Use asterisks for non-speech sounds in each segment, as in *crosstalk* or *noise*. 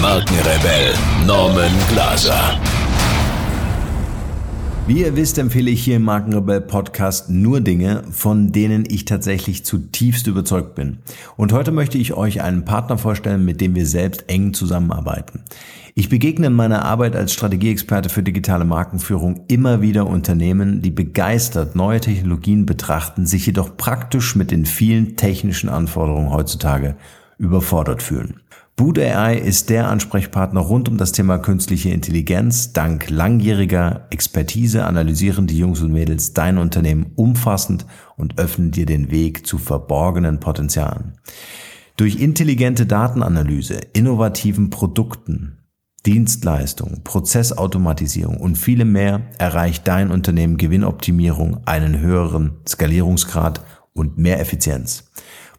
Markenrebell Norman Glaser. Wie ihr wisst, empfehle ich hier im Markenrebell Podcast nur Dinge, von denen ich tatsächlich zutiefst überzeugt bin. Und heute möchte ich euch einen Partner vorstellen, mit dem wir selbst eng zusammenarbeiten. Ich begegne in meiner Arbeit als Strategieexperte für digitale Markenführung immer wieder Unternehmen, die begeistert neue Technologien betrachten, sich jedoch praktisch mit den vielen technischen Anforderungen heutzutage überfordert fühlen. Boot AI ist der Ansprechpartner rund um das Thema künstliche Intelligenz. Dank langjähriger Expertise analysieren die Jungs und Mädels dein Unternehmen umfassend und öffnen dir den Weg zu verborgenen Potenzialen. Durch intelligente Datenanalyse, innovativen Produkten, Dienstleistungen, Prozessautomatisierung und viele mehr erreicht dein Unternehmen Gewinnoptimierung, einen höheren Skalierungsgrad und mehr Effizienz.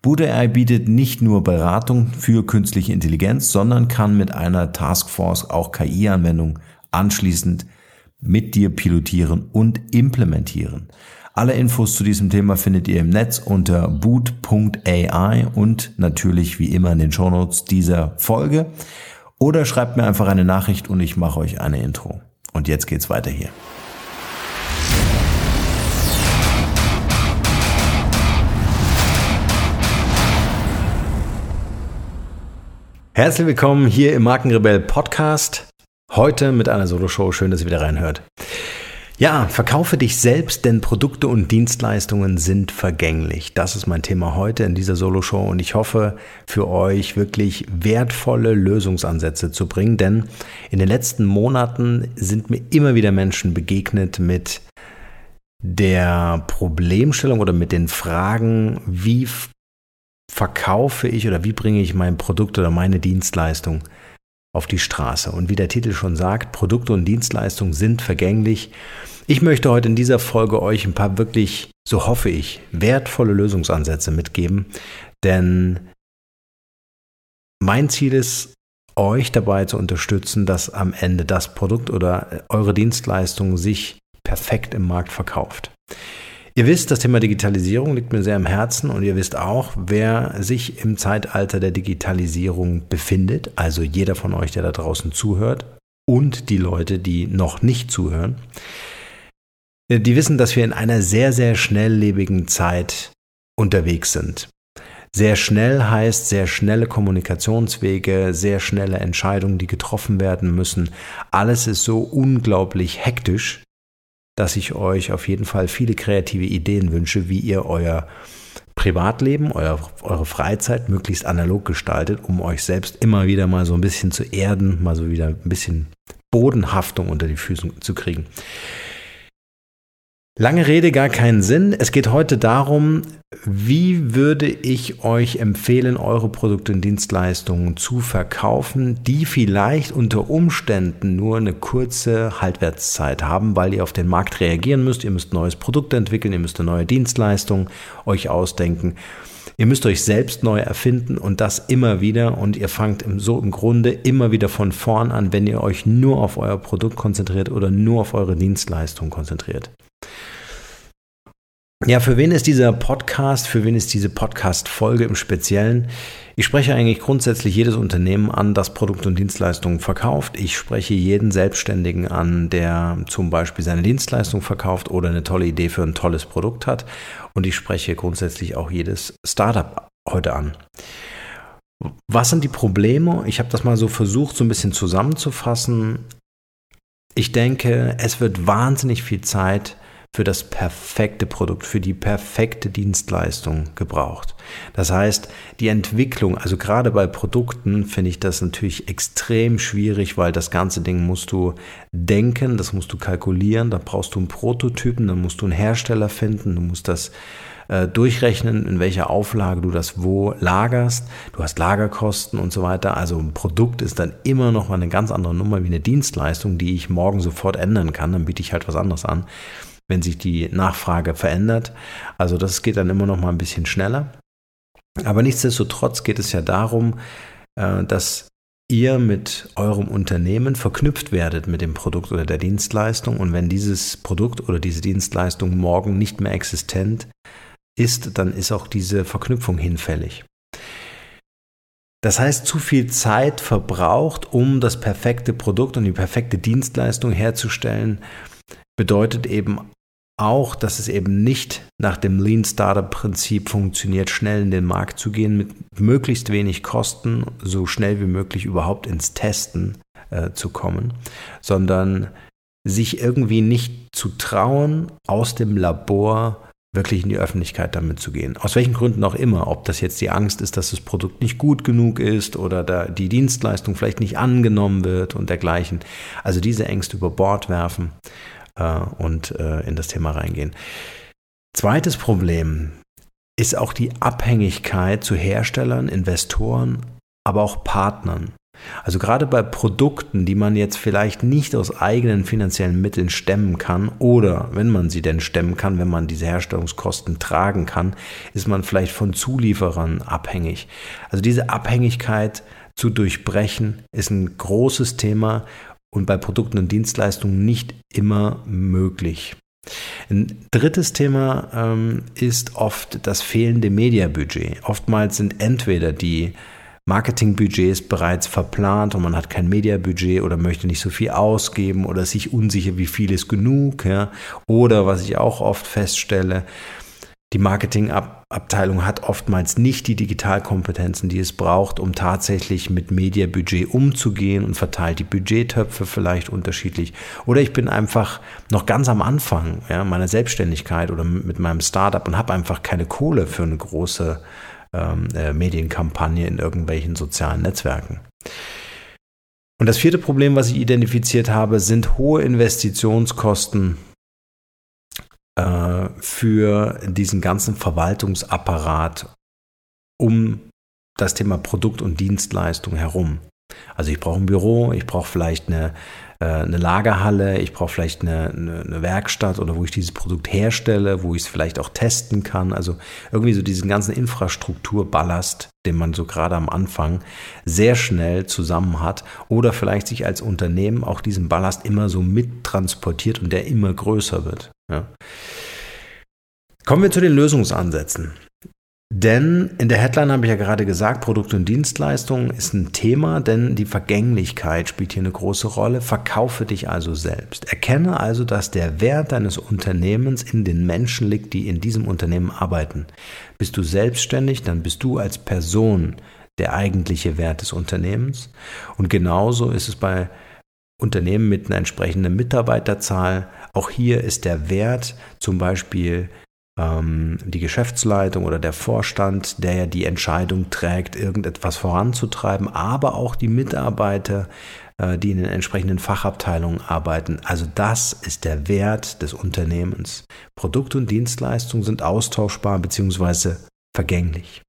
Bude bietet nicht nur Beratung für künstliche Intelligenz, sondern kann mit einer Taskforce auch KI-Anwendungen anschließend mit dir pilotieren und implementieren. Alle Infos zu diesem Thema findet ihr im Netz unter boot.ai und natürlich wie immer in den Shownotes dieser Folge. Oder schreibt mir einfach eine Nachricht und ich mache euch eine Intro. Und jetzt geht's weiter hier. Herzlich willkommen hier im Markenrebell Podcast. Heute mit einer Solo-Show. Schön, dass ihr wieder reinhört. Ja, verkaufe dich selbst, denn Produkte und Dienstleistungen sind vergänglich. Das ist mein Thema heute in dieser Solo-Show und ich hoffe für euch wirklich wertvolle Lösungsansätze zu bringen, denn in den letzten Monaten sind mir immer wieder Menschen begegnet mit der Problemstellung oder mit den Fragen, wie verkaufe ich oder wie bringe ich mein Produkt oder meine Dienstleistung auf die Straße. Und wie der Titel schon sagt, Produkte und Dienstleistungen sind vergänglich. Ich möchte heute in dieser Folge euch ein paar wirklich, so hoffe ich, wertvolle Lösungsansätze mitgeben, denn mein Ziel ist, euch dabei zu unterstützen, dass am Ende das Produkt oder eure Dienstleistung sich perfekt im Markt verkauft. Ihr wisst, das Thema Digitalisierung liegt mir sehr am Herzen und ihr wisst auch, wer sich im Zeitalter der Digitalisierung befindet, also jeder von euch, der da draußen zuhört und die Leute, die noch nicht zuhören, die wissen, dass wir in einer sehr, sehr schnelllebigen Zeit unterwegs sind. Sehr schnell heißt sehr schnelle Kommunikationswege, sehr schnelle Entscheidungen, die getroffen werden müssen. Alles ist so unglaublich hektisch, dass ich euch auf jeden Fall viele kreative Ideen wünsche, wie ihr euer Privatleben, euer, eure Freizeit möglichst analog gestaltet, um euch selbst immer wieder mal so ein bisschen zu erden, mal so wieder ein bisschen Bodenhaftung unter die Füße zu kriegen. Lange Rede, gar keinen Sinn. Es geht heute darum, wie würde ich euch empfehlen, eure Produkte und Dienstleistungen zu verkaufen, die vielleicht unter Umständen nur eine kurze Haltwertszeit haben, weil ihr auf den Markt reagieren müsst. Ihr müsst neues Produkt entwickeln, ihr müsst eine neue Dienstleistung euch ausdenken. Ihr müsst euch selbst neu erfinden und das immer wieder und ihr fangt so im Grunde immer wieder von vorn an, wenn ihr euch nur auf euer Produkt konzentriert oder nur auf eure Dienstleistung konzentriert. Ja, für wen ist dieser Podcast, für wen ist diese Podcast-Folge im Speziellen? Ich spreche eigentlich grundsätzlich jedes Unternehmen an, das Produkte und Dienstleistungen verkauft. Ich spreche jeden Selbstständigen an, der zum Beispiel seine Dienstleistung verkauft oder eine tolle Idee für ein tolles Produkt hat. Und ich spreche grundsätzlich auch jedes Startup heute an. Was sind die Probleme? Ich habe das mal so versucht, so ein bisschen zusammenzufassen. Ich denke, es wird wahnsinnig viel Zeit für das perfekte Produkt, für die perfekte Dienstleistung gebraucht. Das heißt, die Entwicklung, also gerade bei Produkten finde ich das natürlich extrem schwierig, weil das ganze Ding musst du denken, das musst du kalkulieren, da brauchst du einen Prototypen, dann musst du einen Hersteller finden, du musst das äh, durchrechnen, in welcher Auflage du das wo lagerst. Du hast Lagerkosten und so weiter. Also ein Produkt ist dann immer noch mal eine ganz andere Nummer wie eine Dienstleistung, die ich morgen sofort ändern kann. Dann biete ich halt was anderes an, wenn sich die Nachfrage verändert. Also das geht dann immer noch mal ein bisschen schneller. Aber nichtsdestotrotz geht es ja darum, äh, dass ihr mit eurem Unternehmen verknüpft werdet mit dem Produkt oder der Dienstleistung. Und wenn dieses Produkt oder diese Dienstleistung morgen nicht mehr existent ist, dann ist auch diese Verknüpfung hinfällig. Das heißt, zu viel Zeit verbraucht, um das perfekte Produkt und die perfekte Dienstleistung herzustellen, bedeutet eben auch, dass es eben nicht nach dem Lean Startup Prinzip funktioniert, schnell in den Markt zu gehen, mit möglichst wenig Kosten, so schnell wie möglich überhaupt ins Testen äh, zu kommen, sondern sich irgendwie nicht zu trauen, aus dem Labor wirklich in die Öffentlichkeit damit zu gehen. Aus welchen Gründen auch immer, ob das jetzt die Angst ist, dass das Produkt nicht gut genug ist oder da die Dienstleistung vielleicht nicht angenommen wird und dergleichen. Also diese Ängste über Bord werfen äh, und äh, in das Thema reingehen. Zweites Problem ist auch die Abhängigkeit zu Herstellern, Investoren, aber auch Partnern. Also gerade bei Produkten, die man jetzt vielleicht nicht aus eigenen finanziellen Mitteln stemmen kann oder wenn man sie denn stemmen kann, wenn man diese Herstellungskosten tragen kann, ist man vielleicht von Zulieferern abhängig. Also diese Abhängigkeit zu durchbrechen ist ein großes Thema und bei Produkten und Dienstleistungen nicht immer möglich. Ein drittes Thema ähm, ist oft das fehlende Mediabudget. Oftmals sind entweder die Marketingbudgets bereits verplant und man hat kein Mediabudget oder möchte nicht so viel ausgeben oder sich unsicher, wie viel ist genug. Ja. Oder was ich auch oft feststelle, die Marketingabteilung hat oftmals nicht die Digitalkompetenzen, die es braucht, um tatsächlich mit Mediabudget umzugehen und verteilt die Budgettöpfe vielleicht unterschiedlich. Oder ich bin einfach noch ganz am Anfang ja, meiner Selbstständigkeit oder mit meinem Startup und habe einfach keine Kohle für eine große ähm, äh, Medienkampagne in irgendwelchen sozialen Netzwerken. Und das vierte Problem, was ich identifiziert habe, sind hohe Investitionskosten äh, für diesen ganzen Verwaltungsapparat um das Thema Produkt und Dienstleistung herum. Also ich brauche ein Büro, ich brauche vielleicht eine äh, eine Lagerhalle, ich brauche vielleicht eine, eine, eine, Werkstatt oder wo ich dieses Produkt herstelle, wo ich es vielleicht auch testen kann. Also irgendwie so diesen ganzen Infrastrukturballast, den man so gerade am Anfang sehr schnell zusammen hat oder vielleicht sich als Unternehmen auch diesen Ballast immer so mittransportiert und der immer größer wird. Ja. Kommen wir zu den Lösungsansätzen. Denn in der Headline habe ich ja gerade gesagt, Produkte und Dienstleistungen ist ein Thema, denn die Vergänglichkeit spielt hier eine große Rolle. Verkaufe dich also selbst. Erkenne also, dass der Wert deines Unternehmens in den Menschen liegt, die in diesem Unternehmen arbeiten. Bist du selbstständig, dann bist du als Person der eigentliche Wert des Unternehmens. Und genauso ist es bei Unternehmen mit einer entsprechenden Mitarbeiterzahl. Auch hier ist der Wert zum Beispiel ähm, die Geschäftsleitung oder der Vorstand, der ja die Entscheidung trägt, irgendetwas voranzutreiben, aber auch die Mitarbeiter, äh, die in den entsprechenden Fachabteilungen arbeiten. Also das ist der Wert des Unternehmens. Produkte und Dienstleistungen sind austauschbar bzw. vergänglich.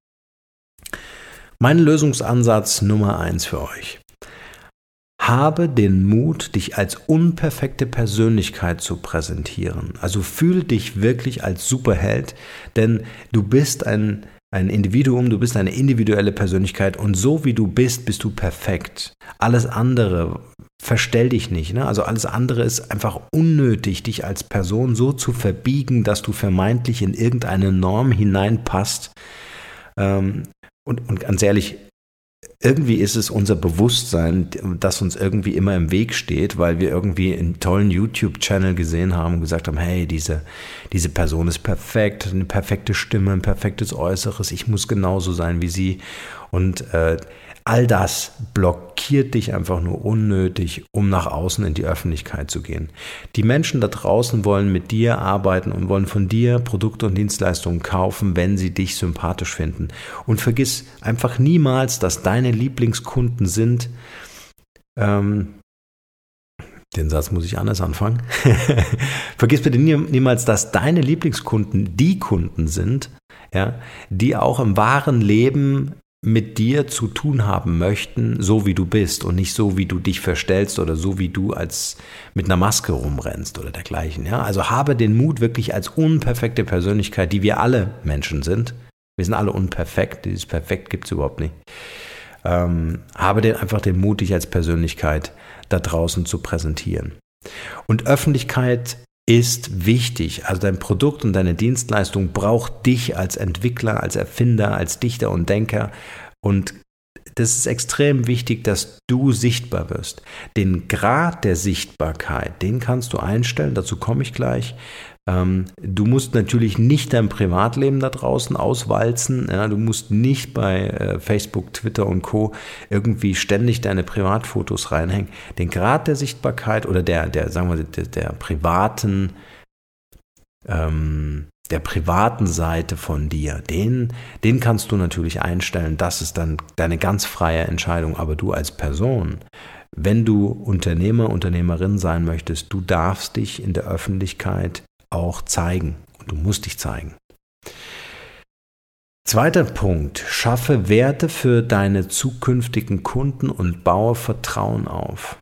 Mein Lösungsansatz Nummer eins für euch. Habe den Mut, dich als unperfekte Persönlichkeit zu präsentieren. Also fühle dich wirklich als Superheld, denn du bist ein, ein Individuum, du bist eine individuelle Persönlichkeit und so wie du bist, bist du perfekt. Alles andere, verstell dich nicht. Ne? Also alles andere ist einfach unnötig, dich als Person so zu verbiegen, dass du vermeintlich in irgendeine Norm hineinpasst. Ähm, und, und ganz ehrlich, irgendwie ist es unser Bewusstsein, das uns irgendwie immer im Weg steht, weil wir irgendwie einen tollen YouTube-Channel gesehen haben und gesagt haben, hey, diese, diese Person ist perfekt, eine perfekte Stimme, ein perfektes Äußeres, ich muss genauso sein wie sie. Und äh, All das blockiert dich einfach nur unnötig, um nach außen in die Öffentlichkeit zu gehen. Die Menschen da draußen wollen mit dir arbeiten und wollen von dir Produkte und Dienstleistungen kaufen, wenn sie dich sympathisch finden. Und vergiss einfach niemals, dass deine Lieblingskunden sind. Ähm, den Satz muss ich anders anfangen. *laughs* Vergiss bitte niemals, dass deine Lieblingskunden die Kunden sind, ja, die auch im wahren Leben mit dir zu tun haben möchten, so wie du bist und nicht so wie du dich verstellst oder so wie du als mit einer Maske rumrennst oder dergleichen. Ja? Also habe den Mut wirklich als unperfekte Persönlichkeit, die wir alle Menschen sind. Wir sind alle unperfekt, dieses Perfekt gibt es überhaupt nicht. Ähm, habe den, einfach den Mut, dich als Persönlichkeit da draußen zu präsentieren. Und Öffentlichkeit ist wichtig. Also dein Produkt und deine Dienstleistung braucht dich als Entwickler, als Erfinder, als Dichter und Denker. Und das ist extrem wichtig, dass du sichtbar wirst. Den Grad der Sichtbarkeit, den kannst du einstellen, dazu komme ich gleich. Ähm, du musst natürlich nicht dein Privatleben da draußen auswalzen. Ja, du musst nicht bei äh, Facebook, Twitter und Co. irgendwie ständig deine Privatfotos reinhängen. Den Grad der Sichtbarkeit oder der, der sagen wir, der, der privaten, ähm, der privaten Seite von dir, den, den kannst du natürlich einstellen. Das ist dann deine ganz freie Entscheidung. Aber du als Person, wenn du Unternehmer, Unternehmerin sein möchtest, du darfst dich in der Öffentlichkeit auch zeigen. Und du musst dich zeigen. Zweiter Punkt, schaffe Werte für deine zukünftigen Kunden und baue Vertrauen auf.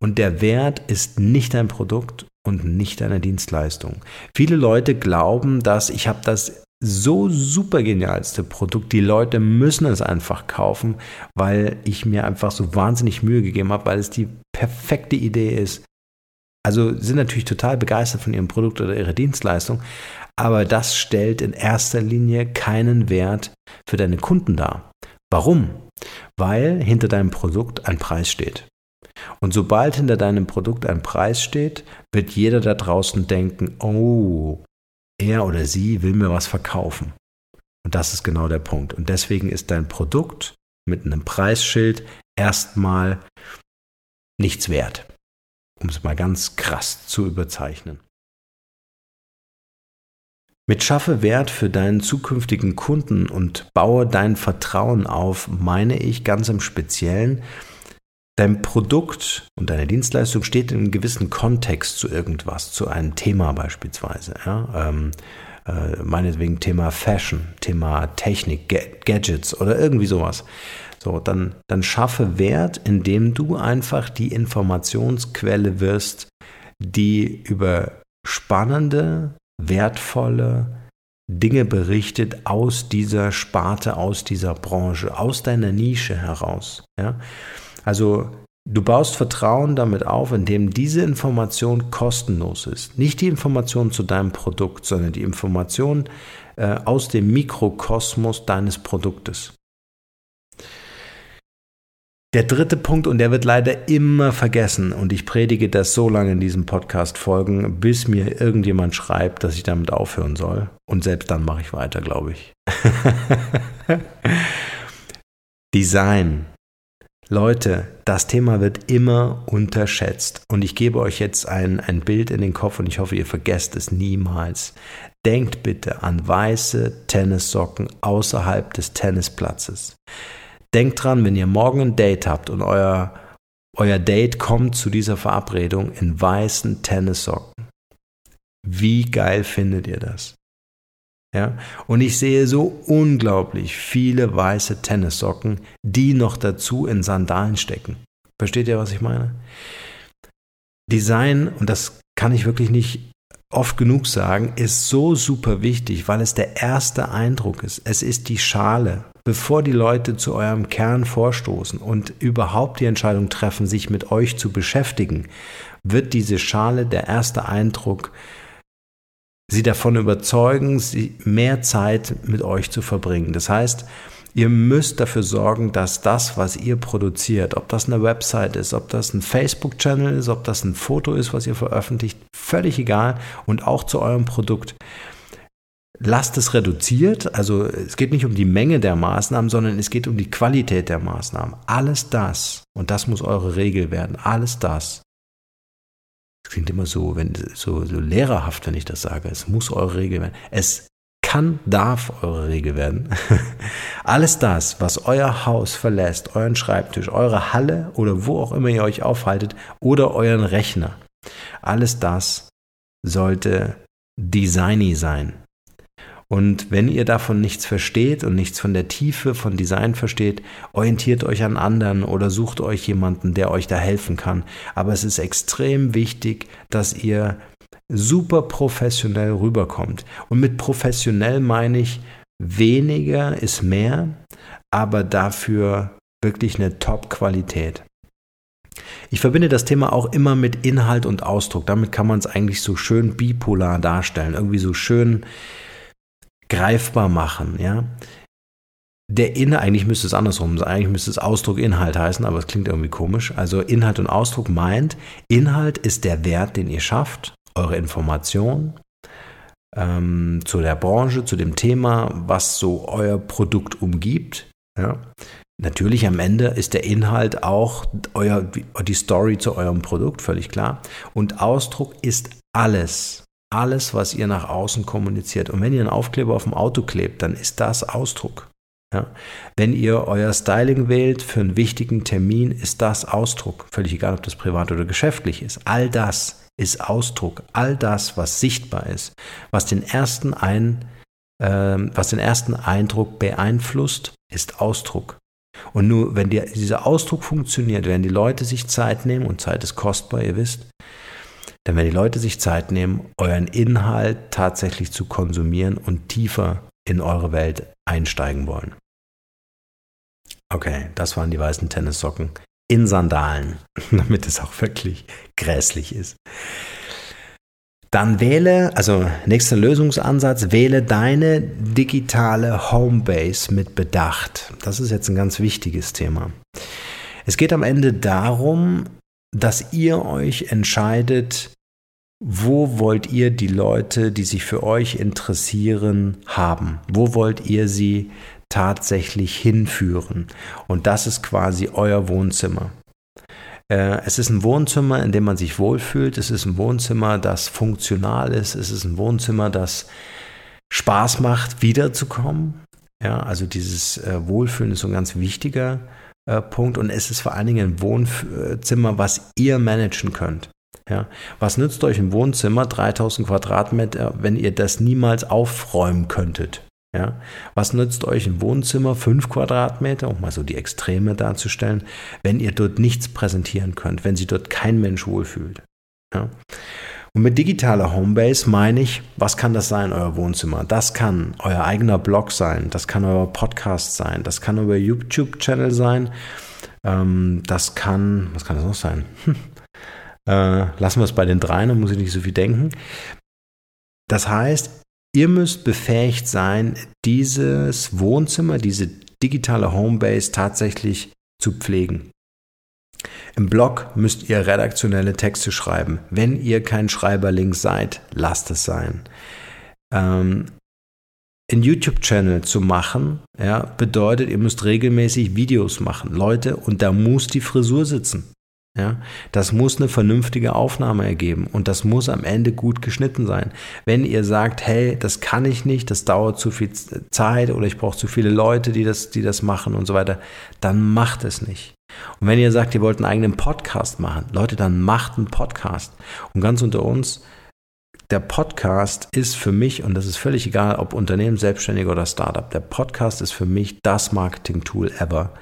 Und der Wert ist nicht dein Produkt und nicht deine Dienstleistung. Viele Leute glauben, dass ich habe das so super genialste Produkt. Die Leute müssen es einfach kaufen, weil ich mir einfach so wahnsinnig Mühe gegeben habe, weil es die perfekte Idee ist. Also sind natürlich total begeistert von ihrem Produkt oder ihrer Dienstleistung, aber das stellt in erster Linie keinen Wert für deine Kunden dar. Warum? Weil hinter deinem Produkt ein Preis steht. Und sobald hinter deinem Produkt ein Preis steht, wird jeder da draußen denken, oh, er oder sie will mir was verkaufen. Und das ist genau der Punkt. Und deswegen ist dein Produkt mit einem Preisschild erstmal nichts wert um es mal ganz krass zu überzeichnen. Mit Schaffe Wert für deinen zukünftigen Kunden und baue dein Vertrauen auf, meine ich ganz im Speziellen, dein Produkt und deine Dienstleistung steht in einem gewissen Kontext zu irgendwas, zu einem Thema beispielsweise. Ja? Ähm, äh, meinetwegen Thema Fashion, Thema Technik, Gadgets oder irgendwie sowas. So, dann, dann schaffe Wert, indem du einfach die Informationsquelle wirst, die über spannende, wertvolle Dinge berichtet aus dieser Sparte, aus dieser Branche, aus deiner Nische heraus. Ja? Also du baust Vertrauen damit auf, indem diese Information kostenlos ist. Nicht die Information zu deinem Produkt, sondern die Information äh, aus dem Mikrokosmos deines Produktes. Der dritte Punkt, und der wird leider immer vergessen, und ich predige das so lange in diesem Podcast folgen, bis mir irgendjemand schreibt, dass ich damit aufhören soll. Und selbst dann mache ich weiter, glaube ich. *laughs* Design. Leute, das Thema wird immer unterschätzt. Und ich gebe euch jetzt ein, ein Bild in den Kopf und ich hoffe, ihr vergesst es niemals. Denkt bitte an weiße Tennissocken außerhalb des Tennisplatzes. Denkt dran, wenn ihr morgen ein Date habt und euer, euer Date kommt zu dieser Verabredung in weißen Tennissocken. Wie geil findet ihr das? Ja? Und ich sehe so unglaublich viele weiße Tennissocken, die noch dazu in Sandalen stecken. Versteht ihr, was ich meine? Design, und das kann ich wirklich nicht oft genug sagen, ist so super wichtig, weil es der erste Eindruck ist. Es ist die Schale, bevor die Leute zu eurem Kern vorstoßen und überhaupt die Entscheidung treffen, sich mit euch zu beschäftigen, wird diese Schale der erste Eindruck, sie davon überzeugen, sie mehr Zeit mit euch zu verbringen. Das heißt, ihr müsst dafür sorgen, dass das, was ihr produziert, ob das eine Website ist, ob das ein Facebook-Channel ist, ob das ein Foto ist, was ihr veröffentlicht, völlig egal und auch zu eurem Produkt, lasst es reduziert. Also es geht nicht um die Menge der Maßnahmen, sondern es geht um die Qualität der Maßnahmen. Alles das, und das muss eure Regel werden, alles das. Es klingt immer so, wenn, so, so lehrerhaft, wenn ich das sage. Es muss eure Regel werden. Es kann, darf eure Regel werden. *laughs* Alles das, was euer Haus verlässt, euren Schreibtisch, eure Halle oder wo auch immer ihr euch aufhaltet oder euren Rechner, alles das sollte designy sein. Und wenn ihr davon nichts versteht und nichts von der Tiefe von Design versteht, orientiert euch an anderen oder sucht euch jemanden, der euch da helfen kann. Aber es ist extrem wichtig, dass ihr super professionell rüberkommt. Und mit professionell meine ich, weniger ist mehr, aber dafür wirklich eine Top-Qualität. Ich verbinde das Thema auch immer mit Inhalt und Ausdruck. Damit kann man es eigentlich so schön bipolar darstellen, irgendwie so schön greifbar machen, ja. Der Inhalt, eigentlich müsste es andersrum sein, eigentlich müsste es Ausdruck Inhalt heißen, aber es klingt irgendwie komisch. Also Inhalt und Ausdruck meint, Inhalt ist der Wert, den ihr schafft, eure Information ähm, zu der Branche, zu dem Thema, was so euer Produkt umgibt. Ja. Natürlich am Ende ist der Inhalt auch euer, die Story zu eurem Produkt, völlig klar. Und Ausdruck ist alles, alles, was ihr nach außen kommuniziert. Und wenn ihr einen Aufkleber auf dem Auto klebt, dann ist das Ausdruck. Ja. Wenn ihr euer Styling wählt für einen wichtigen Termin, ist das Ausdruck. Völlig egal, ob das privat oder geschäftlich ist. All das ist Ausdruck. All das, was sichtbar ist, was den ersten, ein, äh, was den ersten Eindruck beeinflusst, ist Ausdruck. Und nur wenn die, dieser Ausdruck funktioniert, werden die Leute sich Zeit nehmen, und Zeit ist kostbar, ihr wisst, dann werden die Leute sich Zeit nehmen, euren Inhalt tatsächlich zu konsumieren und tiefer in eure Welt einsteigen wollen. Okay, das waren die weißen Tennissocken in Sandalen, *laughs* damit es auch wirklich grässlich ist. Dann wähle, also nächster Lösungsansatz, wähle deine digitale Homebase mit Bedacht. Das ist jetzt ein ganz wichtiges Thema. Es geht am Ende darum, dass ihr euch entscheidet, wo wollt ihr die Leute, die sich für euch interessieren, haben? Wo wollt ihr sie tatsächlich hinführen? Und das ist quasi euer Wohnzimmer. Äh, es ist ein Wohnzimmer, in dem man sich wohlfühlt. Es ist ein Wohnzimmer, das funktional ist. Es ist ein Wohnzimmer, das Spaß macht, wiederzukommen. Ja, also dieses äh, Wohlfühlen ist so ein ganz wichtiger äh, Punkt. Und es ist vor allen Dingen ein Wohnzimmer, was ihr managen könnt. Ja, was nützt euch ein Wohnzimmer 3000 Quadratmeter, wenn ihr das niemals aufräumen könntet? Ja, was nützt euch ein Wohnzimmer, 5 Quadratmeter, um mal so die Extreme darzustellen, wenn ihr dort nichts präsentieren könnt, wenn sich dort kein Mensch wohlfühlt? Ja. Und mit digitaler Homebase meine ich, was kann das sein, euer Wohnzimmer? Das kann euer eigener Blog sein, das kann euer Podcast sein, das kann euer YouTube-Channel sein, ähm, das kann, was kann das noch sein? Hm. *laughs* Äh, lassen wir es bei den dreien, dann muss ich nicht so viel denken. Das heißt, ihr müsst befähigt sein, dieses Wohnzimmer, diese digitale Homebase tatsächlich zu pflegen. Im Blog müsst ihr redaktionelle Texte schreiben. Wenn ihr kein Schreiberling seid, lasst es sein. Ähm, einen YouTube-Channel zu machen, ja, bedeutet, ihr müsst regelmäßig Videos machen. Leute, und da muss die Frisur sitzen. Ja, das muss eine vernünftige Aufnahme ergeben und das muss am Ende gut geschnitten sein. Wenn ihr sagt, hey, das kann ich nicht, das dauert zu viel Zeit oder ich brauche zu viele Leute, die das, die das machen und so weiter, dann macht es nicht. Und wenn ihr sagt, ihr wollt einen eigenen Podcast machen, Leute, dann macht einen Podcast. Und ganz unter uns, der Podcast ist für mich, und das ist völlig egal, ob Unternehmen, Selbstständiger oder Startup, der Podcast ist für mich das Marketing-Tool ever.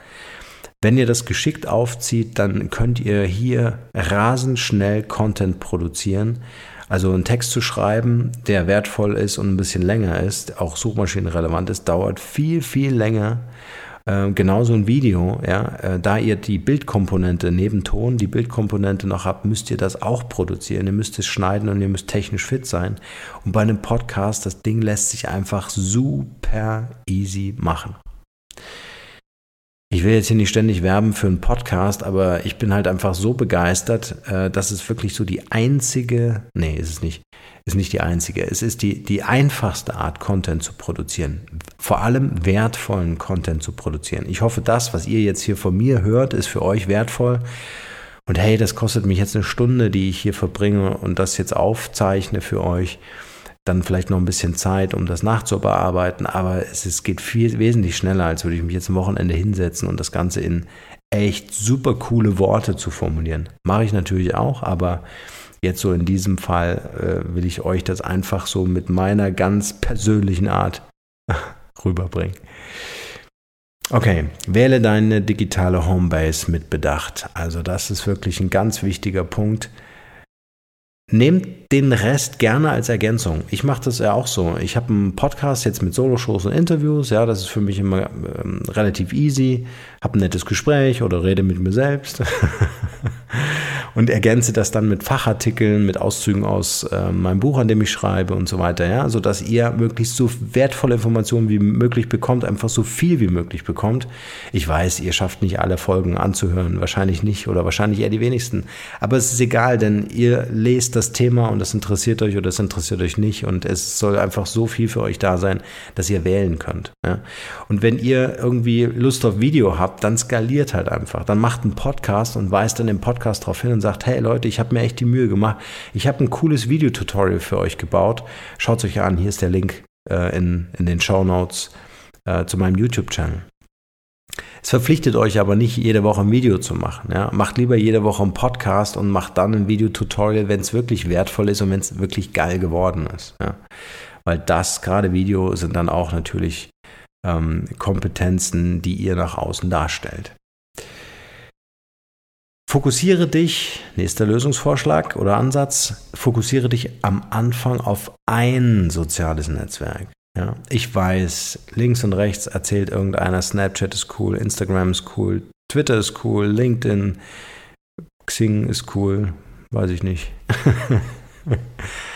Wenn ihr das geschickt aufzieht, dann könnt ihr hier rasend schnell Content produzieren. Also einen Text zu schreiben, der wertvoll ist und ein bisschen länger ist, auch suchmaschinenrelevant ist, dauert viel, viel länger. Äh, genauso ein Video, ja, äh, da ihr die Bildkomponente neben Ton, die Bildkomponente noch habt, müsst ihr das auch produzieren. Ihr müsst es schneiden und ihr müsst technisch fit sein. Und bei einem Podcast, das Ding lässt sich einfach super easy machen. Ich will jetzt hier nicht ständig werben für einen Podcast, aber ich bin halt einfach so begeistert, äh, dass es wirklich so die einzige, nee, ist es nicht, ist nicht die einzige, es ist die, die einfachste Art, Content zu produzieren. Vor allem wertvollen Content zu produzieren. Ich hoffe, das, was ihr jetzt hier von mir hört, ist für euch wertvoll. Und hey, das kostet mich jetzt eine Stunde, die ich hier verbringe und das jetzt aufzeichne für euch dann vielleicht noch ein bisschen Zeit, um das nachzubearbeiten, aber es, es geht viel wesentlich schneller, als würde ich mich jetzt am Wochenende hinsetzen und das Ganze in echt super coole Worte zu formulieren. Mache ich natürlich auch, aber jetzt so in diesem Fall äh, will ich euch das einfach so mit meiner ganz persönlichen Art *laughs* rüberbringen. Okay, wähle deine digitale Homebase mit Bedacht. Also das ist wirklich ein ganz wichtiger Punkt. Nehmt den Rest gerne als Ergänzung. Ich mache das ja auch so. Ich habe einen Podcast jetzt mit Solo-Shows und Interviews. Ja, das ist für mich immer ähm, relativ easy. Habe ein nettes Gespräch oder rede mit mir selbst. *laughs* und ergänze das dann mit Fachartikeln, mit Auszügen aus äh, meinem Buch, an dem ich schreibe und so weiter, ja, sodass ihr möglichst so wertvolle Informationen wie möglich bekommt, einfach so viel wie möglich bekommt. Ich weiß, ihr schafft nicht alle Folgen anzuhören, wahrscheinlich nicht oder wahrscheinlich eher die wenigsten, aber es ist egal, denn ihr lest das Thema und das interessiert euch oder es interessiert euch nicht und es soll einfach so viel für euch da sein, dass ihr wählen könnt. Ja? Und wenn ihr irgendwie Lust auf Video habt, dann skaliert halt einfach, dann macht einen Podcast und weist dann im Podcast darauf hin und sagt, hey Leute, ich habe mir echt die Mühe gemacht. Ich habe ein cooles Videotutorial für euch gebaut. Schaut es euch an. Hier ist der Link äh, in, in den Show Notes äh, zu meinem YouTube-Channel. Es verpflichtet euch aber nicht, jede Woche ein Video zu machen. Ja? Macht lieber jede Woche einen Podcast und macht dann ein Videotutorial, wenn es wirklich wertvoll ist und wenn es wirklich geil geworden ist. Ja? Weil das, gerade Video, sind dann auch natürlich ähm, Kompetenzen, die ihr nach außen darstellt. Fokussiere dich, nächster Lösungsvorschlag oder Ansatz, fokussiere dich am Anfang auf ein soziales Netzwerk. Ja, ich weiß, links und rechts erzählt irgendeiner, Snapchat ist cool, Instagram ist cool, Twitter ist cool, LinkedIn, Xing ist cool, weiß ich nicht. *laughs*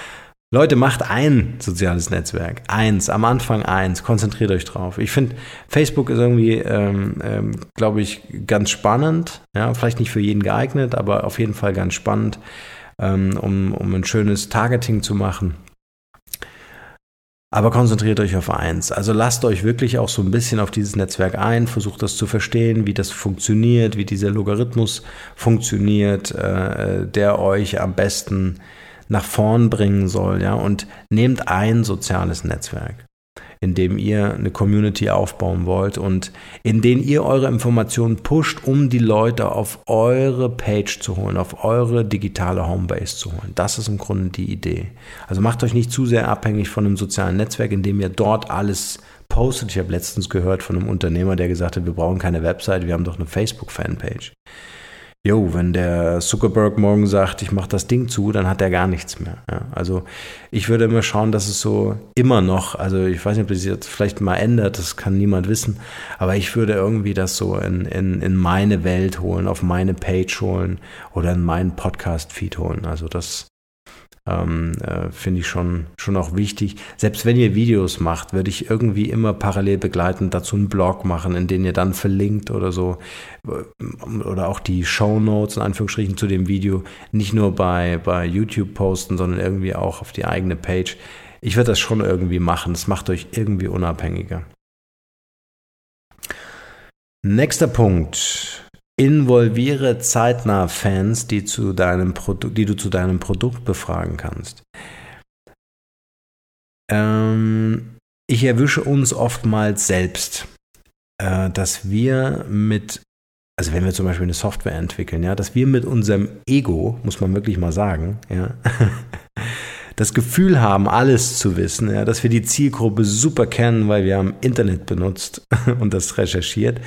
Leute, macht ein soziales Netzwerk. Eins, am Anfang eins. Konzentriert euch drauf. Ich finde, Facebook ist irgendwie, ähm, ähm, glaube ich, ganz spannend. Ja, vielleicht nicht für jeden geeignet, aber auf jeden Fall ganz spannend, ähm, um, um ein schönes Targeting zu machen. Aber konzentriert euch auf eins. Also lasst euch wirklich auch so ein bisschen auf dieses Netzwerk ein, versucht das zu verstehen, wie das funktioniert, wie dieser Logarithmus funktioniert, äh, der euch am besten nach vorn bringen soll, ja, und nehmt ein soziales Netzwerk, in dem ihr eine Community aufbauen wollt und in dem ihr eure Informationen pusht, um die Leute auf eure Page zu holen, auf eure digitale Homebase zu holen. Das ist im Grunde die Idee. Also macht euch nicht zu sehr abhängig von einem sozialen Netzwerk, in dem ihr dort alles postet. Ich habe letztens gehört von einem Unternehmer, der gesagt hat, wir brauchen keine Website, wir haben doch eine Facebook-Fanpage jo, wenn der Zuckerberg morgen sagt, ich mache das Ding zu, dann hat er gar nichts mehr. Ja, also ich würde immer schauen, dass es so immer noch, also ich weiß nicht, ob das jetzt vielleicht mal ändert, das kann niemand wissen, aber ich würde irgendwie das so in, in, in meine Welt holen, auf meine Page holen oder in meinen Podcast-Feed holen. Also das ähm, äh, finde ich schon, schon auch wichtig. Selbst wenn ihr Videos macht, würde ich irgendwie immer parallel begleitend dazu einen Blog machen, in den ihr dann verlinkt oder so. Oder auch die Show Notes in Anführungsstrichen zu dem Video nicht nur bei, bei YouTube posten, sondern irgendwie auch auf die eigene Page. Ich würde das schon irgendwie machen. Es macht euch irgendwie unabhängiger. Nächster Punkt. Involviere zeitnah Fans, die, zu deinem die du zu deinem Produkt befragen kannst. Ähm, ich erwische uns oftmals selbst, äh, dass wir mit, also wenn wir zum Beispiel eine Software entwickeln, ja, dass wir mit unserem Ego, muss man wirklich mal sagen, ja, *laughs* das Gefühl haben, alles zu wissen, ja, dass wir die Zielgruppe super kennen, weil wir haben Internet benutzt *laughs* und das recherchiert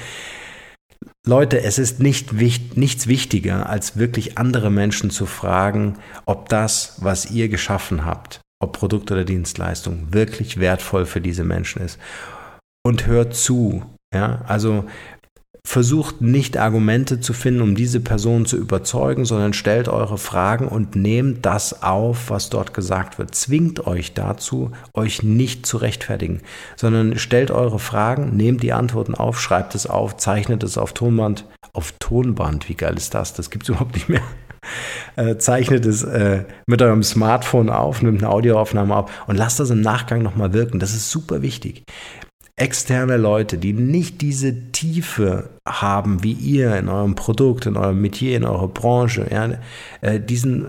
Leute, es ist nicht, nichts wichtiger, als wirklich andere Menschen zu fragen, ob das, was ihr geschaffen habt, ob Produkt oder Dienstleistung, wirklich wertvoll für diese Menschen ist. Und hört zu. Ja, also versucht nicht Argumente zu finden, um diese Person zu überzeugen, sondern stellt eure Fragen und nehmt das auf, was dort gesagt wird. Zwingt euch dazu, euch nicht zu rechtfertigen, sondern stellt eure Fragen, nehmt die Antworten auf, schreibt es auf, zeichnet es auf Tonband. Auf Tonband, wie geil ist das? Das gibt es *laughs* überhaupt nicht mehr. Äh, zeichnet es äh, mit eurem Smartphone auf, nimmt eine Audioaufnahme auf und lasst das im Nachgang nochmal wirken. Das ist super wichtig externe Leute, die nicht diese Tiefe haben wie ihr in eurem Produkt, in eurem Metier, in eurer Branche, ja, äh, die sind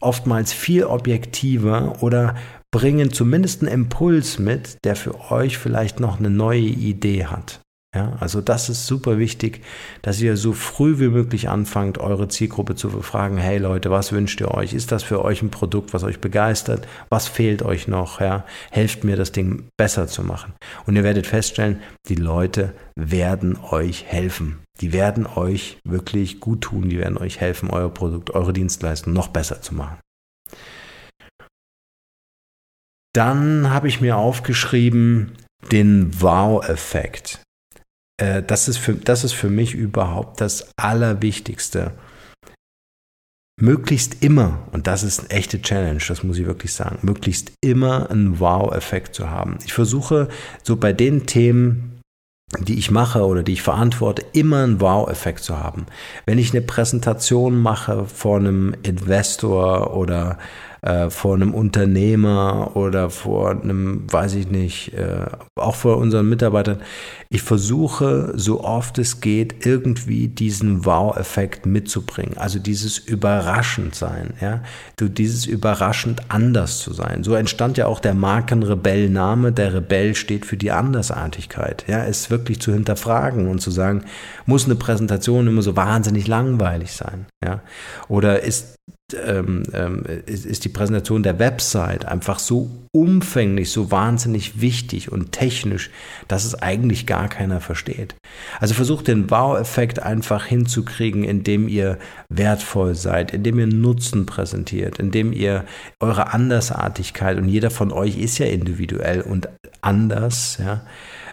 oftmals viel objektiver oder bringen zumindest einen Impuls mit, der für euch vielleicht noch eine neue Idee hat. Ja, also das ist super wichtig, dass ihr so früh wie möglich anfangt, eure Zielgruppe zu befragen. Hey Leute, was wünscht ihr euch? Ist das für euch ein Produkt, was euch begeistert? Was fehlt euch noch? Ja, helft mir, das Ding besser zu machen. Und ihr werdet feststellen, die Leute werden euch helfen. Die werden euch wirklich gut tun. Die werden euch helfen, euer Produkt, eure Dienstleistung noch besser zu machen. Dann habe ich mir aufgeschrieben den Wow-Effekt. Äh, das, ist für, das ist für mich überhaupt das Allerwichtigste. Möglichst immer, und das ist eine echte Challenge, das muss ich wirklich sagen, möglichst immer einen Wow-Effekt zu haben. Ich versuche so bei den Themen, die ich mache oder die ich verantworte, immer einen Wow-Effekt zu haben. Wenn ich eine Präsentation mache vor einem Investor oder äh, vor einem Unternehmer oder vor einem, weiß ich nicht, äh, auch vor unseren Mitarbeitern. Ich versuche, so oft es geht, irgendwie diesen Wow-Effekt mitzubringen. Also dieses überraschend sein, ja. Du, dieses überraschend anders zu sein. So entstand ja auch der Markenrebell-Name. Der Rebell steht für die Andersartigkeit. Ja, es wirklich zu hinterfragen und zu sagen, muss eine Präsentation immer so wahnsinnig langweilig sein, ja? Oder ist ähm, ähm, ist, ist die Präsentation der Website einfach so umfänglich, so wahnsinnig wichtig und technisch, dass es eigentlich gar keiner versteht. Also versucht den Wow-Effekt einfach hinzukriegen, indem ihr wertvoll seid, indem ihr Nutzen präsentiert, indem ihr eure Andersartigkeit und jeder von euch ist ja individuell und anders, ja,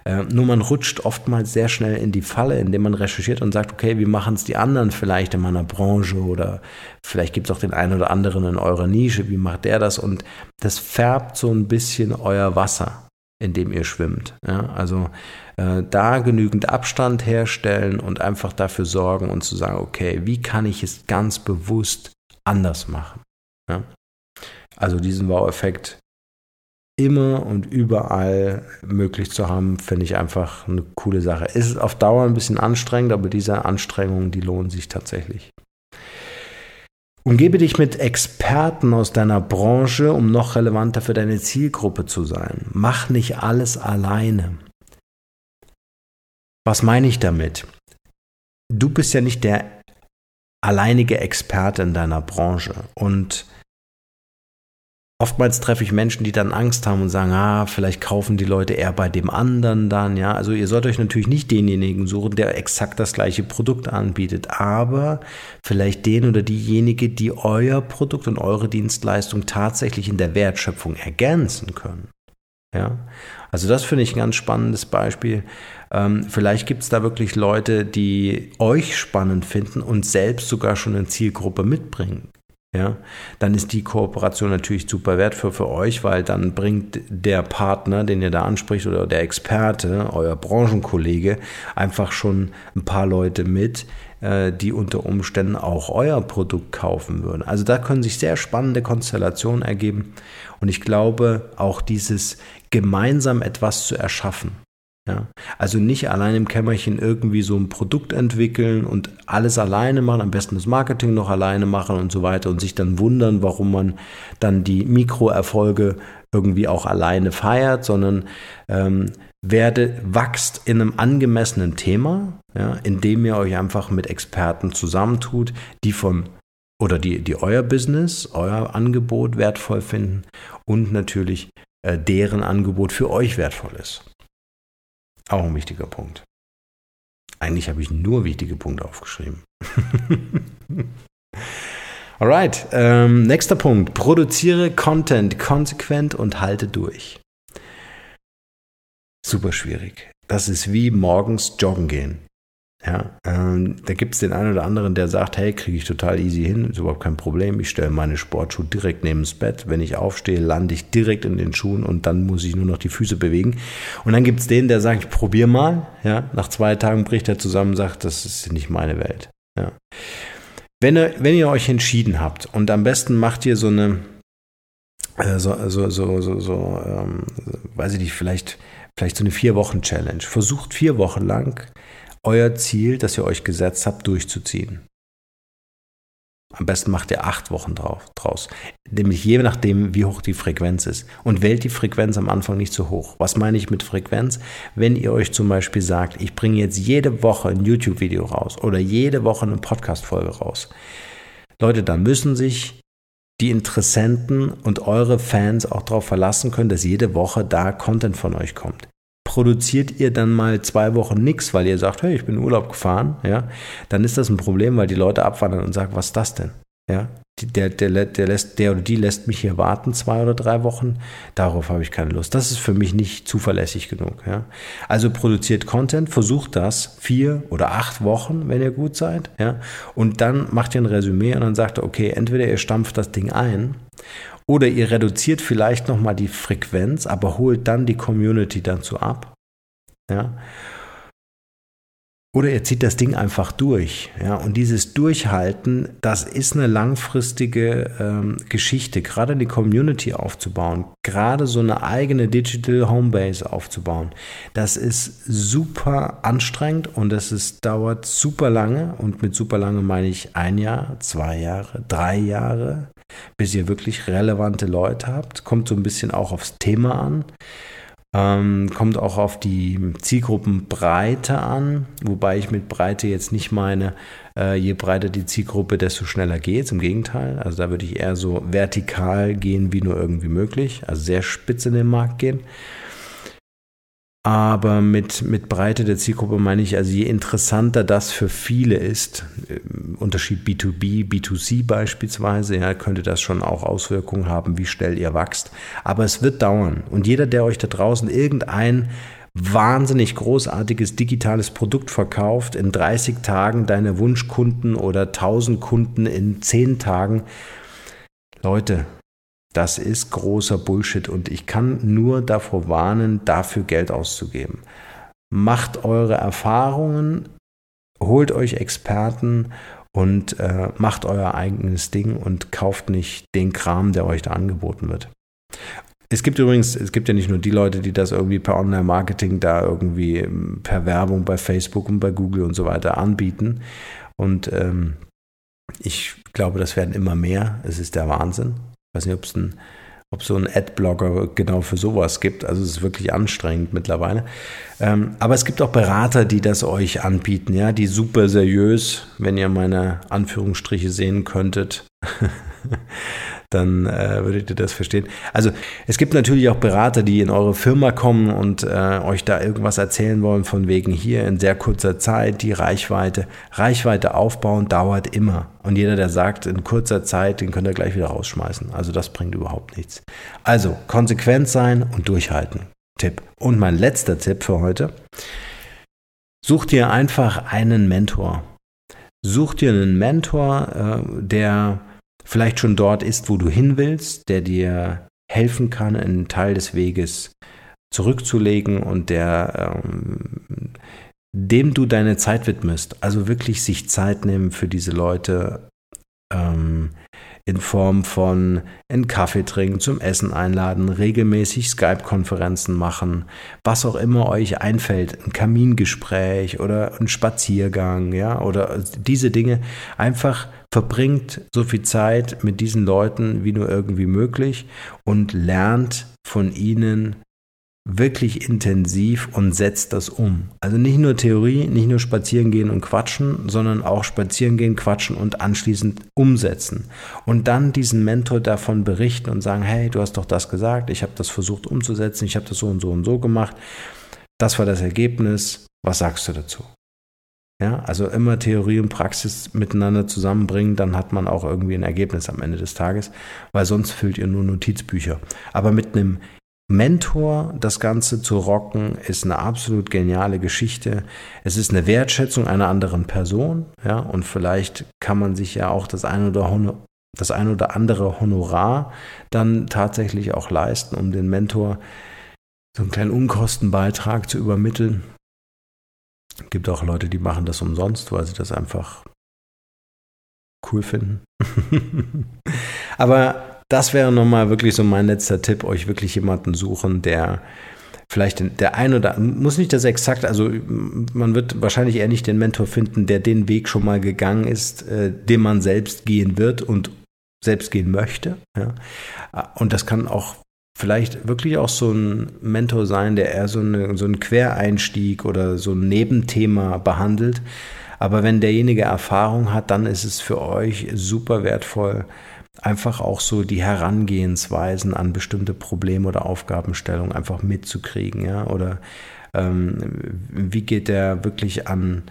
äh, nur man rutscht oftmals sehr schnell in die Falle, indem man recherchiert und sagt, okay, wie machen es die anderen vielleicht in meiner Branche oder vielleicht gibt es auch den einen oder anderen in eurer Nische, wie macht der das? Und das färbt so ein bisschen euer Wasser, in dem ihr schwimmt. Ja? Also äh, da genügend Abstand herstellen und einfach dafür sorgen und zu sagen, okay, wie kann ich es ganz bewusst anders machen? Ja? Also diesen Wow-Effekt immer und überall möglich zu haben, finde ich einfach eine coole Sache. Es ist auf Dauer ein bisschen anstrengend, aber diese Anstrengungen, die lohnen sich tatsächlich. Umgebe dich mit Experten aus deiner Branche, um noch relevanter für deine Zielgruppe zu sein. Mach nicht alles alleine. Was meine ich damit? Du bist ja nicht der alleinige Experte in deiner Branche und Oftmals treffe ich Menschen, die dann Angst haben und sagen, ah, vielleicht kaufen die Leute eher bei dem anderen dann, ja. Also ihr sollt euch natürlich nicht denjenigen suchen, der exakt das gleiche Produkt anbietet, aber vielleicht den oder diejenige, die euer Produkt und eure Dienstleistung tatsächlich in der Wertschöpfung ergänzen können. Ja, also das finde ich ein ganz spannendes Beispiel. Ähm, vielleicht gibt es da wirklich Leute, die euch spannend finden und selbst sogar schon eine Zielgruppe mitbringen ja, dann ist die Kooperation natürlich super wertvoll für euch, weil dann bringt der Partner, den ihr da anspricht oder der Experte, euer Branchenkollege, einfach schon ein paar Leute mit, äh, die unter Umständen auch euer Produkt kaufen würden. Also da können sich sehr spannende Konstellationen ergeben und ich glaube auch dieses gemeinsam etwas zu erschaffen. Ja, also nicht allein im Kämmerchen irgendwie so ein Produkt entwickeln und alles alleine machen, am besten das Marketing noch alleine machen und so weiter und sich dann wundern, warum man dann die Mikroerfolge irgendwie auch alleine feiert, sondern ähm, werde, wachst in einem angemessenen Thema, ja, indem ihr euch einfach mit Experten zusammentut, die von oder die, die euer Business, euer Angebot wertvoll finden und natürlich äh, deren Angebot für euch wertvoll ist. Auch ein wichtiger Punkt. Eigentlich habe ich nur wichtige Punkte aufgeschrieben. *laughs* Alright, ähm, nächster Punkt. Produziere Content konsequent und halte durch. Super schwierig. Das ist wie morgens joggen gehen. Ja, ähm, da gibt es den einen oder anderen, der sagt, hey, kriege ich total easy hin, ist überhaupt kein Problem. Ich stelle meine Sportschuhe direkt neben das Bett. Wenn ich aufstehe, lande ich direkt in den Schuhen und dann muss ich nur noch die Füße bewegen. Und dann gibt es den, der sagt, ich probiere mal. Ja, nach zwei Tagen bricht er zusammen und sagt, das ist nicht meine Welt. Ja. Wenn, ihr, wenn ihr euch entschieden habt und am besten macht ihr so eine, äh, so, so, so, so, so ähm, weiß ich nicht, vielleicht, vielleicht so eine Vier-Wochen-Challenge. Versucht vier Wochen lang euer Ziel, das ihr euch gesetzt habt, durchzuziehen. Am besten macht ihr acht Wochen drauf, draus. Nämlich je nachdem, wie hoch die Frequenz ist. Und wählt die Frequenz am Anfang nicht so hoch. Was meine ich mit Frequenz? Wenn ihr euch zum Beispiel sagt, ich bringe jetzt jede Woche ein YouTube-Video raus oder jede Woche eine Podcast-Folge raus. Leute, dann müssen sich die Interessenten und eure Fans auch darauf verlassen können, dass jede Woche da Content von euch kommt produziert ihr dann mal zwei Wochen nichts, weil ihr sagt, hey, ich bin in Urlaub gefahren, ja, dann ist das ein Problem, weil die Leute abwandern und sagen, was ist das denn? Ja, der, der, der, lässt, der oder die lässt mich hier warten zwei oder drei Wochen. Darauf habe ich keine Lust. Das ist für mich nicht zuverlässig genug. Ja. Also produziert Content, versucht das vier oder acht Wochen, wenn ihr gut seid. Ja. Und dann macht ihr ein Resümee und dann sagt ihr, okay, entweder ihr stampft das Ding ein oder ihr reduziert vielleicht nochmal die Frequenz, aber holt dann die Community dazu ab. Ja. Oder ihr zieht das Ding einfach durch. Ja, und dieses Durchhalten, das ist eine langfristige ähm, Geschichte, gerade die Community aufzubauen, gerade so eine eigene Digital Homebase aufzubauen. Das ist super anstrengend und das ist, dauert super lange. Und mit super lange meine ich ein Jahr, zwei Jahre, drei Jahre, bis ihr wirklich relevante Leute habt. Kommt so ein bisschen auch aufs Thema an. Ähm, kommt auch auf die Zielgruppenbreite an, wobei ich mit Breite jetzt nicht meine, äh, je breiter die Zielgruppe, desto schneller geht es. Im Gegenteil, also da würde ich eher so vertikal gehen, wie nur irgendwie möglich, also sehr spitz in den Markt gehen. Aber mit, mit Breite der Zielgruppe meine ich, also je interessanter das für viele ist, äh, Unterschied B2B, B2C beispielsweise, ja, könnte das schon auch Auswirkungen haben, wie schnell ihr wächst. Aber es wird dauern. Und jeder, der euch da draußen irgendein wahnsinnig großartiges digitales Produkt verkauft, in 30 Tagen deine Wunschkunden oder 1000 Kunden in 10 Tagen, Leute, das ist großer Bullshit und ich kann nur davor warnen, dafür Geld auszugeben. Macht eure Erfahrungen, holt euch Experten und äh, macht euer eigenes Ding und kauft nicht den Kram, der euch da angeboten wird. Es gibt übrigens, es gibt ja nicht nur die Leute, die das irgendwie per Online-Marketing da irgendwie ähm, per Werbung bei Facebook und bei Google und so weiter anbieten. Und ähm, ich glaube, das werden immer mehr. Es ist der Wahnsinn weiß nicht, ob es ein ob so ein Adblogger genau für sowas gibt. Also es ist wirklich anstrengend mittlerweile. Ähm, aber es gibt auch Berater, die das euch anbieten, ja, die super seriös, wenn ihr meine Anführungsstriche sehen könntet, *laughs* dann äh, würdet ihr das verstehen. Also es gibt natürlich auch Berater, die in eure Firma kommen und äh, euch da irgendwas erzählen wollen, von wegen hier in sehr kurzer Zeit die Reichweite. Reichweite aufbauen dauert immer. Und jeder, der sagt, in kurzer Zeit, den könnt ihr gleich wieder rausschmeißen. Also das bringt überhaupt nichts. Also konsequent sein und durchhalten. Tipp. Und mein letzter Tipp für heute. Such dir einfach einen Mentor. Such dir einen Mentor, äh, der vielleicht schon dort ist, wo du hin willst, der dir helfen kann, einen Teil des Weges zurückzulegen und der ähm, dem du deine Zeit widmest. Also wirklich sich Zeit nehmen für diese Leute ähm, in Form von einen Kaffee trinken, zum Essen einladen, regelmäßig Skype-Konferenzen machen, was auch immer euch einfällt, ein Kamingespräch oder ein Spaziergang, ja, oder diese Dinge. Einfach verbringt so viel Zeit mit diesen Leuten wie nur irgendwie möglich und lernt von ihnen wirklich intensiv und setzt das um. Also nicht nur Theorie, nicht nur spazieren gehen und quatschen, sondern auch spazieren gehen, quatschen und anschließend umsetzen. Und dann diesen Mentor davon berichten und sagen, hey, du hast doch das gesagt, ich habe das versucht umzusetzen, ich habe das so und so und so gemacht. Das war das Ergebnis. Was sagst du dazu? Ja, also immer Theorie und Praxis miteinander zusammenbringen, dann hat man auch irgendwie ein Ergebnis am Ende des Tages, weil sonst füllt ihr nur Notizbücher. Aber mit einem Mentor das Ganze zu rocken, ist eine absolut geniale Geschichte. Es ist eine Wertschätzung einer anderen Person, ja, und vielleicht kann man sich ja auch das ein oder, das ein oder andere Honorar dann tatsächlich auch leisten, um den Mentor so einen kleinen Unkostenbeitrag zu übermitteln. Es gibt auch Leute, die machen das umsonst, weil sie das einfach cool finden. *laughs* Aber das wäre nochmal wirklich so mein letzter Tipp, euch wirklich jemanden suchen, der vielleicht der ein oder muss nicht das exakt, also man wird wahrscheinlich eher nicht den Mentor finden, der den Weg schon mal gegangen ist, äh, den man selbst gehen wird und selbst gehen möchte. Ja. Und das kann auch vielleicht wirklich auch so ein Mentor sein, der eher so, eine, so einen Quereinstieg oder so ein Nebenthema behandelt. Aber wenn derjenige Erfahrung hat, dann ist es für euch super wertvoll, einfach auch so die Herangehensweisen an bestimmte Probleme oder Aufgabenstellungen einfach mitzukriegen, ja, oder ähm, wie geht der wirklich an,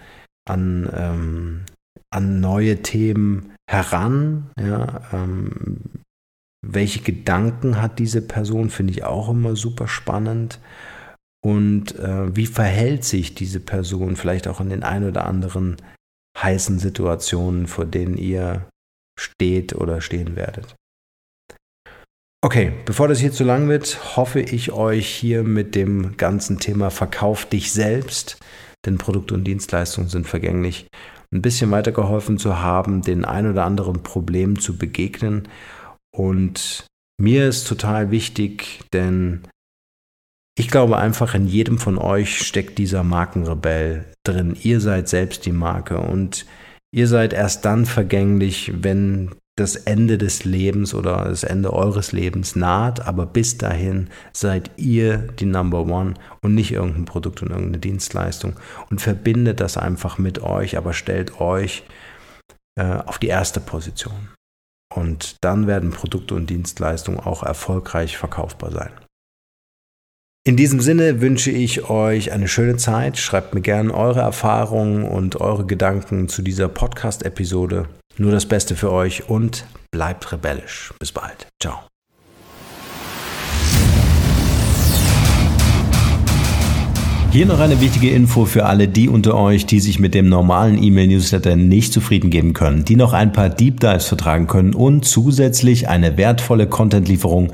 an, ähm, an neue Themen heran, ja, ähm, welche Gedanken hat diese Person, finde ich auch immer super spannend. Und äh, wie verhält sich diese Person vielleicht auch in den ein oder anderen heißen Situationen, vor denen ihr steht oder stehen werdet. Okay, bevor das hier zu lang wird, hoffe ich euch hier mit dem ganzen Thema Verkauf dich selbst, denn Produkte und Dienstleistungen sind vergänglich, ein bisschen weitergeholfen zu haben, den ein oder anderen Problem zu begegnen. Und mir ist total wichtig, denn ich glaube einfach, in jedem von euch steckt dieser Markenrebell drin. Ihr seid selbst die Marke und Ihr seid erst dann vergänglich, wenn das Ende des Lebens oder das Ende eures Lebens naht, aber bis dahin seid ihr die Number One und nicht irgendein Produkt und irgendeine Dienstleistung und verbindet das einfach mit euch, aber stellt euch äh, auf die erste Position. Und dann werden Produkte und Dienstleistungen auch erfolgreich verkaufbar sein. In diesem Sinne wünsche ich euch eine schöne Zeit. Schreibt mir gerne eure Erfahrungen und eure Gedanken zu dieser Podcast-Episode. Nur das Beste für euch und bleibt rebellisch. Bis bald. Ciao. Hier noch eine wichtige Info für alle die unter euch, die sich mit dem normalen E-Mail-Newsletter nicht zufrieden geben können, die noch ein paar Deep Dives vertragen können und zusätzlich eine wertvolle Content-Lieferung